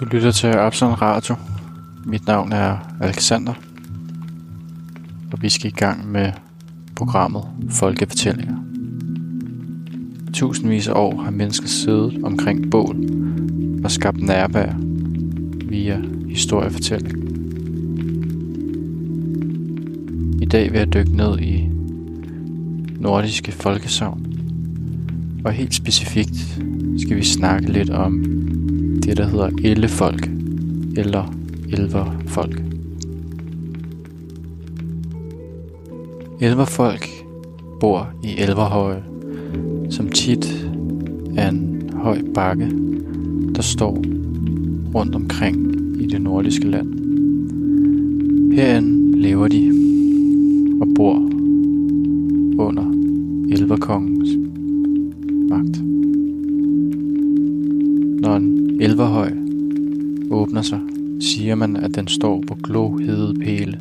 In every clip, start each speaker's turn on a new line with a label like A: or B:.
A: Du lytter til Absalon Radio. Mit navn er Alexander, og vi skal i gang med programmet Folkefortællinger. Tusindvis af år har mennesker siddet omkring bål og skabt nærvær via historiefortælling. I dag vil jeg dykke ned i nordiske folkesavn, og helt specifikt skal vi snakke lidt om det, der hedder ellefolk eller elverfolk. Elverfolk bor i Elverhøje, som tit er en høj bakke, der står rundt omkring i det nordiske land. Herinde lever de og bor under elverkongen høj, åbner sig, siger man, at den står på glohede pæle.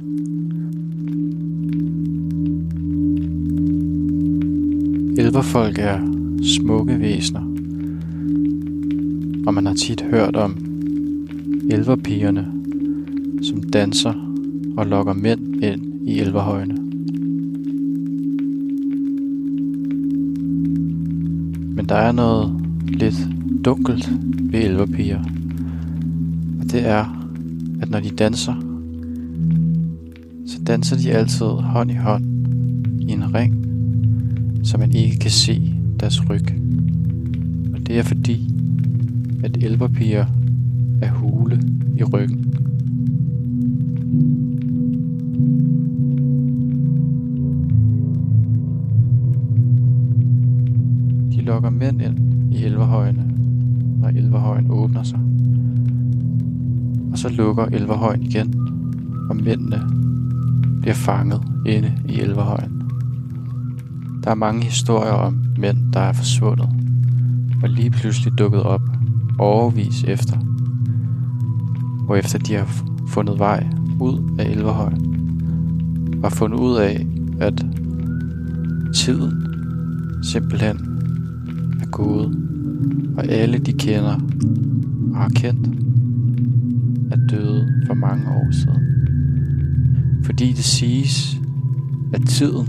A: Elverfolk er smukke væsener, og man har tit hørt om elverpigerne, som danser og lokker mænd ind i elverhøjene. Men der er noget lidt dunkelt ved elverpiger, og det er, at når de danser, så danser de altid hånd i hånd i en ring, så man ikke kan se deres ryg. Og det er fordi, at elverpiger er hule i ryggen. De lokker mænd ind i elverhøjene, når elverhøjen åbner sig. Og så lukker elverhøjen igen, og mændene bliver fanget inde i elverhøjen. Der er mange historier om mænd, der er forsvundet, og lige pludselig dukket op overvis efter, og efter de har fundet vej ud af elverhøjen, og fundet ud af, at tiden simpelthen er gået, og alle de kender og har kendt, er døde for mange år siden. Fordi det siges, at tiden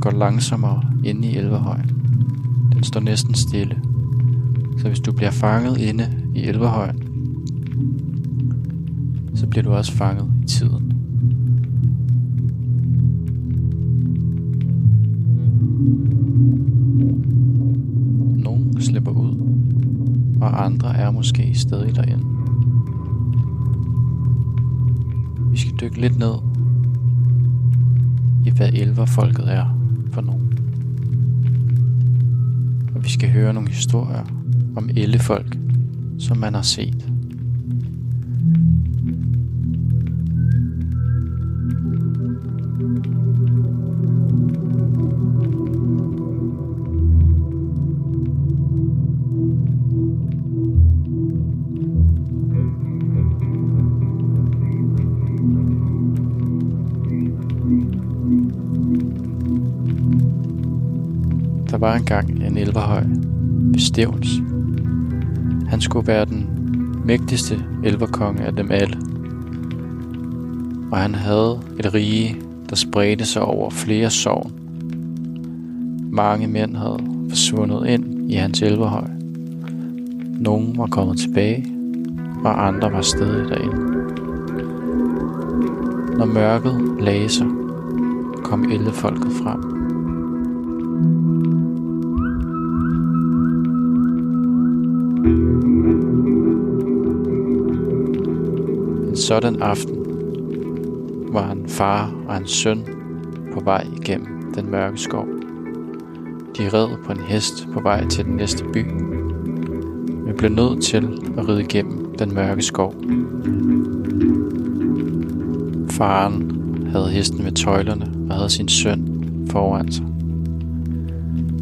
A: går langsommere inde i Elverhøj. Den står næsten stille. Så hvis du bliver fanget inde i Elverhøjen, så bliver du også fanget i tiden. Måske stadig derinde. Vi skal dykke lidt ned i, hvad elverfolket er for nogen. Og vi skal høre nogle historier om ellefolk, som man har set. Var engang en elverhøj ved Stævns. Han skulle være den mægtigste elverkonge af dem alle. Og han havde et rige, der spredte sig over flere sovn. Mange mænd havde forsvundet ind i hans elverhøj. Nogle var kommet tilbage, og andre var stadig derinde. Når mørket lagde sig, kom elvefolket frem. Sådan aften var en far og en søn på vej igennem den mørke skov. De red på en hest på vej til den næste by, men blev nødt til at ride igennem den mørke skov. Faren havde hesten ved tøjlerne og havde sin søn foran sig.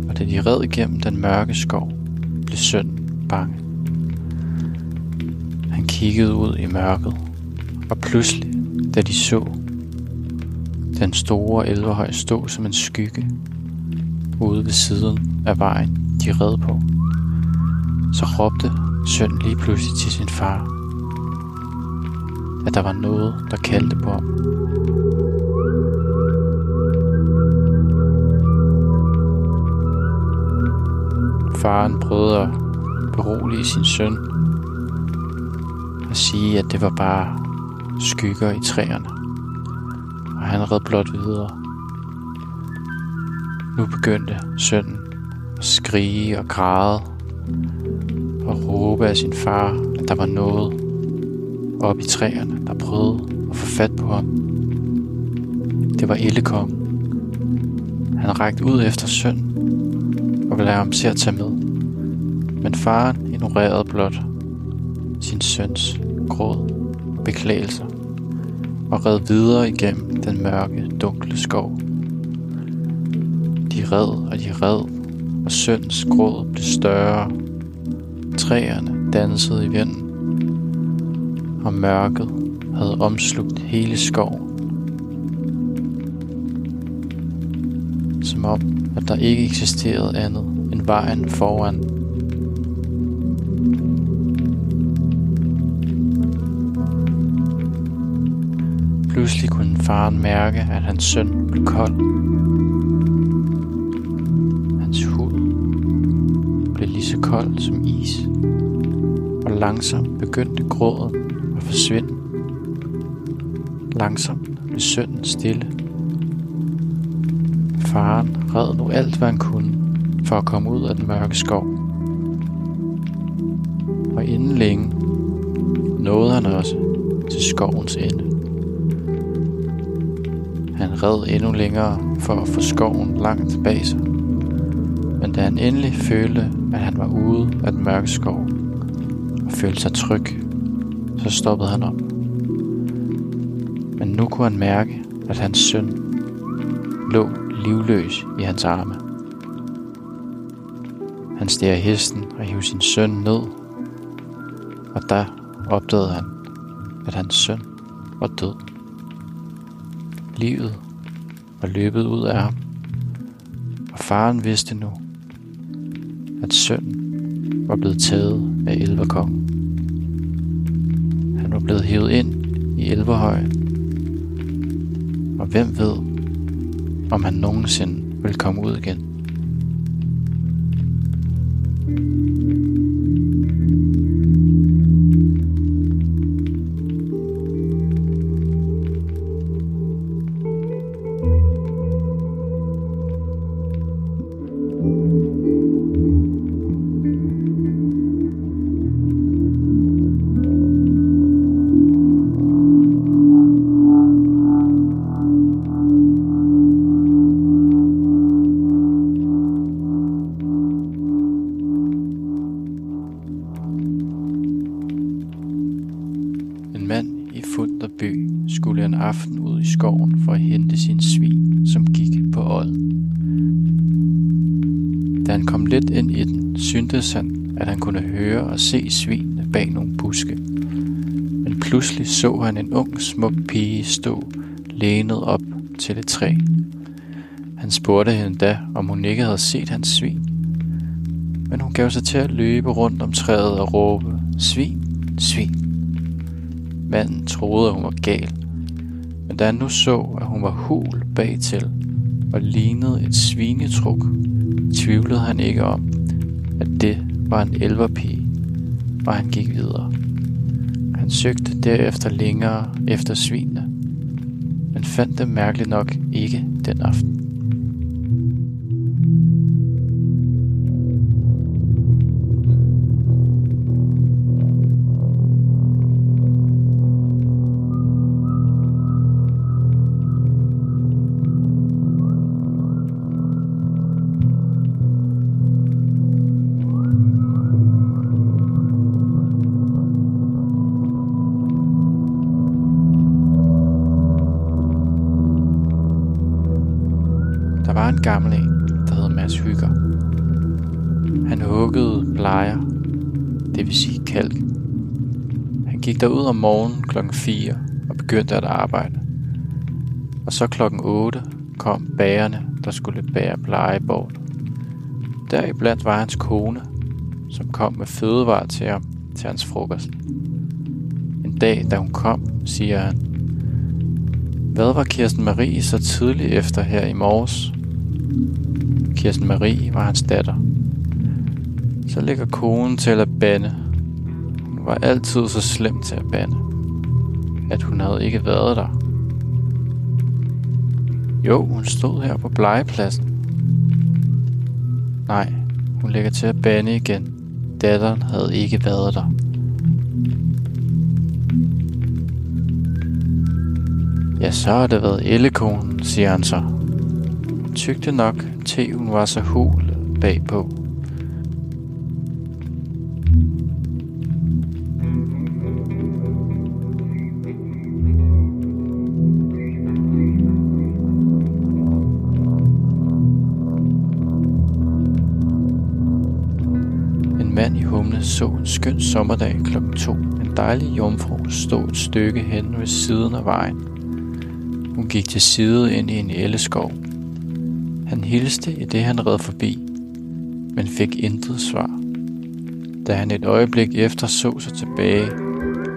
A: Og da de red igennem den mørke skov, blev sønnen bange. Han kiggede ud i mørket, og pludselig, da de så den store elverhøj stå som en skygge ude ved siden af vejen, de red på, så råbte sønnen lige pludselig til sin far. at der var noget, der kaldte på ham. Faren prøvede at berolige sin søn og sige, at det var bare skygger i træerne, og han red blot videre. Nu begyndte sønnen at skrige og græde og råbe af sin far, at der var noget oppe i træerne, der prøvede at få fat på ham. Det var Ellekongen. Han rakte ud efter sønnen og ville have ham til at tage med. Men faren ignorerede blot sin søns gråd beklagelser og red videre igennem den mørke, dunkle skov. De red og de red, og søndens gråd blev større. Træerne dansede i vinden, og mørket havde omslugt hele skoven. Som om, at der ikke eksisterede andet end vejen foran. Pludselig kunne faren mærke, at hans søn blev kold. Hans hud blev lige så kold som is, og langsomt begyndte gråden at forsvinde. Langsomt blev sønnen stille. Faren red nu alt, hvad han kunne, for at komme ud af den mørke skov. Og inden længe nåede han også til skovens ende. Red endnu længere for at få skoven langt bag sig. Men da han endelig følte, at han var ude af den mørke skov og følte sig tryg, så stoppede han op. Men nu kunne han mærke, at hans søn lå livløs i hans arme. Han steg af hesten og hiv sin søn ned, og der opdagede han, at hans søn var død. Livet var løbet ud af ham, og faren vidste nu, at sønnen var blevet taget af elverkongen. Han var blevet hævet ind i elverhøjen, og hvem ved, om han nogensinde vil komme ud igen. Mand i Funder by skulle en aften ud i skoven for at hente sin svin, som gik på åd. Da han kom lidt ind i den, syntes han, at han kunne høre og se svinene bag nogle buske. Men pludselig så han en ung, smuk pige stå lænet op til et træ. Han spurgte hende da, om hun ikke havde set hans svin. Men hun gav sig til at løbe rundt om træet og råbe, svin, svin. Manden troede, at hun var gal, men da han nu så, at hun var hul bagtil og lignede et svinetruk, tvivlede han ikke om, at det var en elverpige, og han gik videre. Han søgte derefter længere efter svinene, men fandt dem mærkeligt nok ikke den aften. Var en gammel en, der hed Mads Hygger. Han huggede plejer, det vil sige kalk. Han gik derud om morgenen klokken 4 og begyndte at arbejde. Og så klokken 8 kom bærerne, der skulle bære bleje bort. Deriblandt var hans kone, som kom med fødevarer til ham til hans frokost. En dag, da hun kom, siger han. Hvad var Kirsten Marie så tidligt efter her i morges? Kirsten Marie var hans datter. Så ligger konen til at bande. Hun var altid så slem til at bande, at hun havde ikke været der. Jo, hun stod her på blegepladsen. Nej, hun lægger til at bande igen. Datteren havde ikke været der. Ja, så har det været ellekonen, siger han så. Tygte nok, til hun var så hul bagpå. En mand i humle så en skøn sommerdag klokken 2 En dejlig jomfru stod et stykke hen ved siden af vejen. Hun gik til side ind i en elleskov. Hilste i det han red forbi, men fik intet svar. Da han et øjeblik efter så sig tilbage,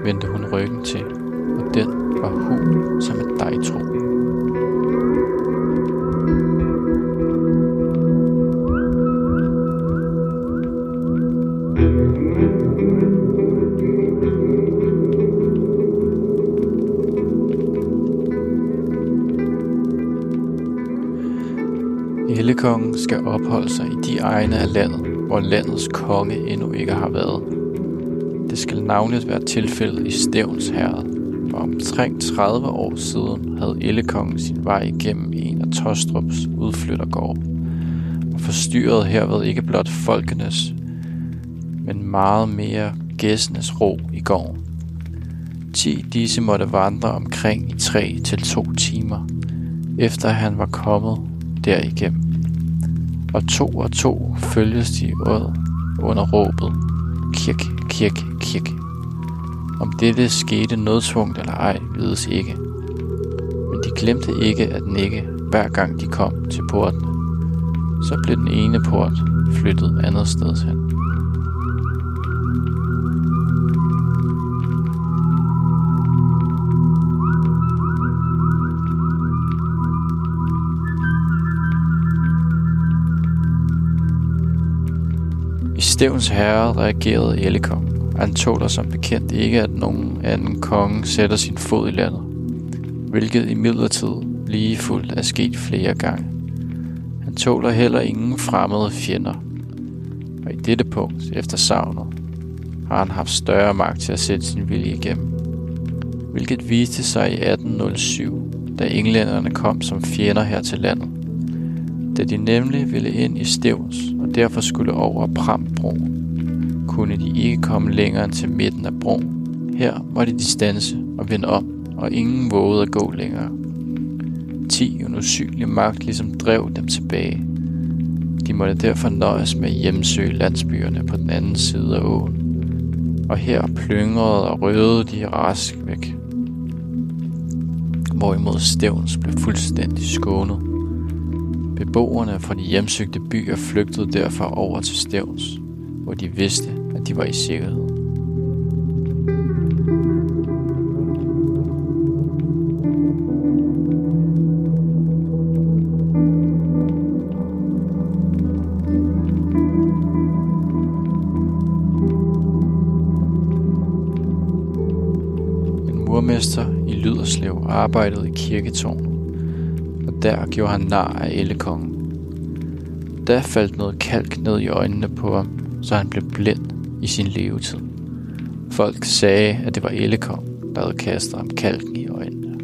A: vendte hun ryggen til, og den var hul som et dejtro. Hellekongen skal opholde sig i de egne af landet, hvor landets konge endnu ikke har været. Det skal navnligt være tilfældet i Stævns Herred, hvor omkring 30 år siden havde Ellekongen sin vej igennem en af Tostrups udflyttergård, og forstyrrede herved ikke blot folkenes, men meget mere gæstenes ro i gården. Ti disse måtte vandre omkring i tre til to timer, efter han var kommet derigennem. Og to og to følges de ud under råbet kirk, kirk, kirk. Om dette skete nødtvungt eller ej, vides ikke. Men de glemte ikke at nikke, hver gang de kom til porten. Så blev den ene port flyttet andet sted hen. Stævns herre reagerede Ellekongen, han tåler som bekendt ikke, at nogen anden konge sætter sin fod i landet, hvilket i midlertid lige fuldt er sket flere gange. Han tåler heller ingen fremmede fjender, og i dette punkt, efter savnet, har han haft større magt til at sætte sin vilje igennem, hvilket viste sig i 1807, da englænderne kom som fjender her til landet. Da de nemlig ville ind i Stævns og derfor skulle over Prambroen, kunne de ikke komme længere end til midten af broen. Her måtte de stanse og vende om, og ingen vågede at gå længere. Ti en usynlig magt ligesom drev dem tilbage. De måtte derfor nøjes med at hjemsøge landsbyerne på den anden side af åen. Og her plyngrede og røvede de rask væk. Hvorimod Stævns blev fuldstændig skånet. Beboerne fra de hjemsøgte byer flygtede derfor over til Stævns, hvor de vidste, at de var i sikkerhed. En murmester i Lyderslev arbejdede i kirketårnet og der gjorde han nar af ellekongen. Da faldt noget kalk ned i øjnene på ham, så han blev blind i sin levetid. Folk sagde, at det var ellekongen, der havde kastet ham kalken i øjnene.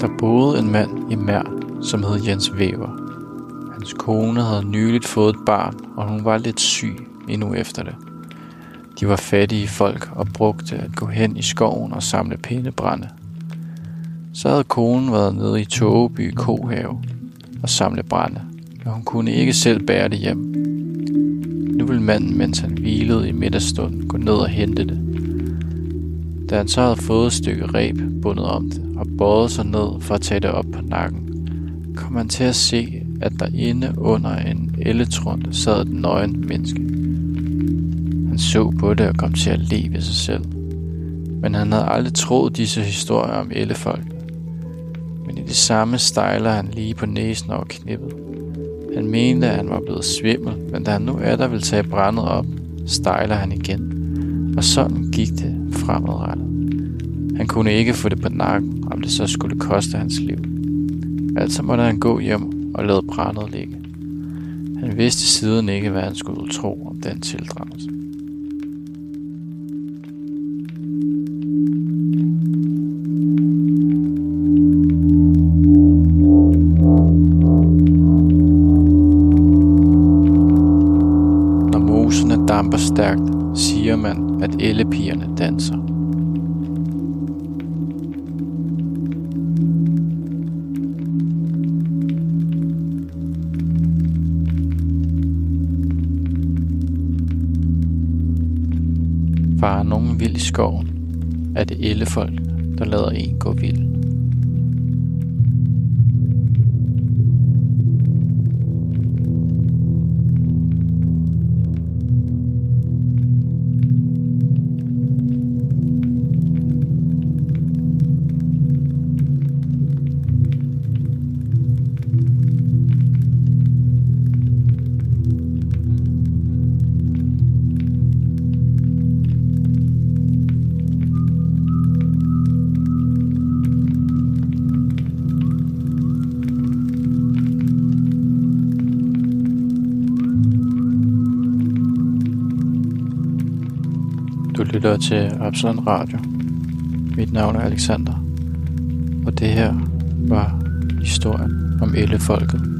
A: Der boede en mand i Mær, som hed Jens Væver. Hans kone havde nyligt fået et barn, og hun var lidt syg endnu efter det. De var fattige folk og brugte at gå hen i skoven og samle pindebrænde. Så havde konen været nede i Tågeby Kohave og samle brænde, men hun kunne ikke selv bære det hjem. Nu ville manden, mens han hvilede i middagsstunden, gå ned og hente det. Da han så havde fået et stykke reb bundet om det og bøjet sig ned for at tage det op på nakken, kom han til at se, at der inde under en elletrunde sad et nøgen menneske. Han så på det og kom til at le ved sig selv. Men han havde aldrig troet disse historier om ellefolk. Men i det samme stejler han lige på næsen over knippet. Han mente, at han var blevet svimmel, men da han nu er der vil tage brændet op, stejler han igen. Og sådan gik det fremadrettet. Han kunne ikke få det på nakken, om det så skulle koste hans liv. Altså måtte han gå hjem og lade brændet ligge. Han vidste siden ikke, hvad han skulle tro om den tildragelse. Stærkt, siger man, at ellepigerne danser. Farer nogen vild i skoven, er det ellefolk, der lader en gå vild. Lytter til Absalon Radio. Mit navn er Alexander, og det her var historien om ellefolket.